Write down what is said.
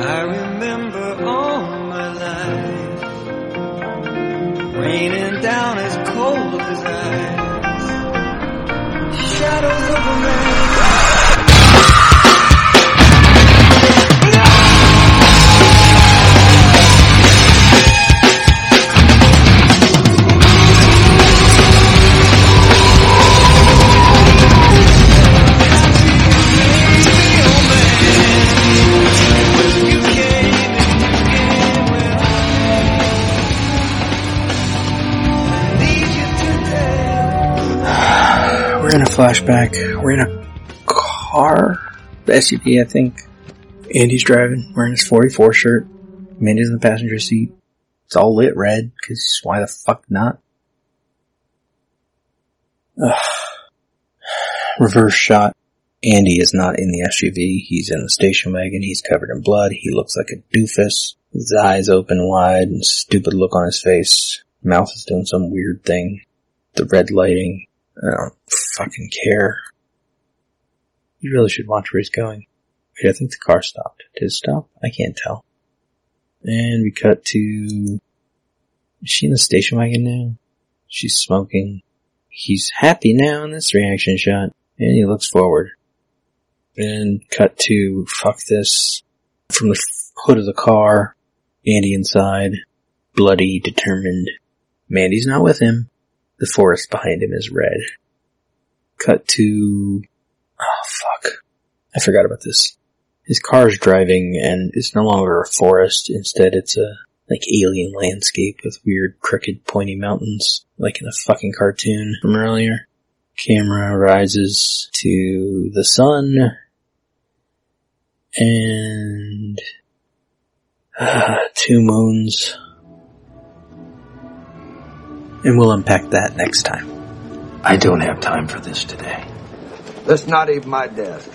I remember all my life raining down as cold as ice. Flashback. We're in a car, the SUV, I think. Andy's driving, wearing his 44 shirt. Mandy's in the passenger seat. It's all lit red, cause why the fuck not? Ugh. Reverse shot. Andy is not in the SUV. He's in the station wagon. He's covered in blood. He looks like a doofus. His eyes open wide and stupid look on his face. Mouth is doing some weird thing. The red lighting. I don't fucking care. You really should watch where he's going. Wait, I think the car stopped. Did it stop? I can't tell. And we cut to... Is she in the station wagon now? She's smoking. He's happy now in this reaction shot. And he looks forward. And cut to, fuck this, from the hood of the car, Andy inside, bloody, determined. Mandy's not with him. The forest behind him is red. Cut to, oh fuck. I forgot about this. His car's driving and it's no longer a forest. Instead it's a, like alien landscape with weird crooked pointy mountains, like in a fucking cartoon from earlier. Camera rises to the sun and uh, two moons. And we'll unpack that next time. I don't have time for this today. That's not even my desk.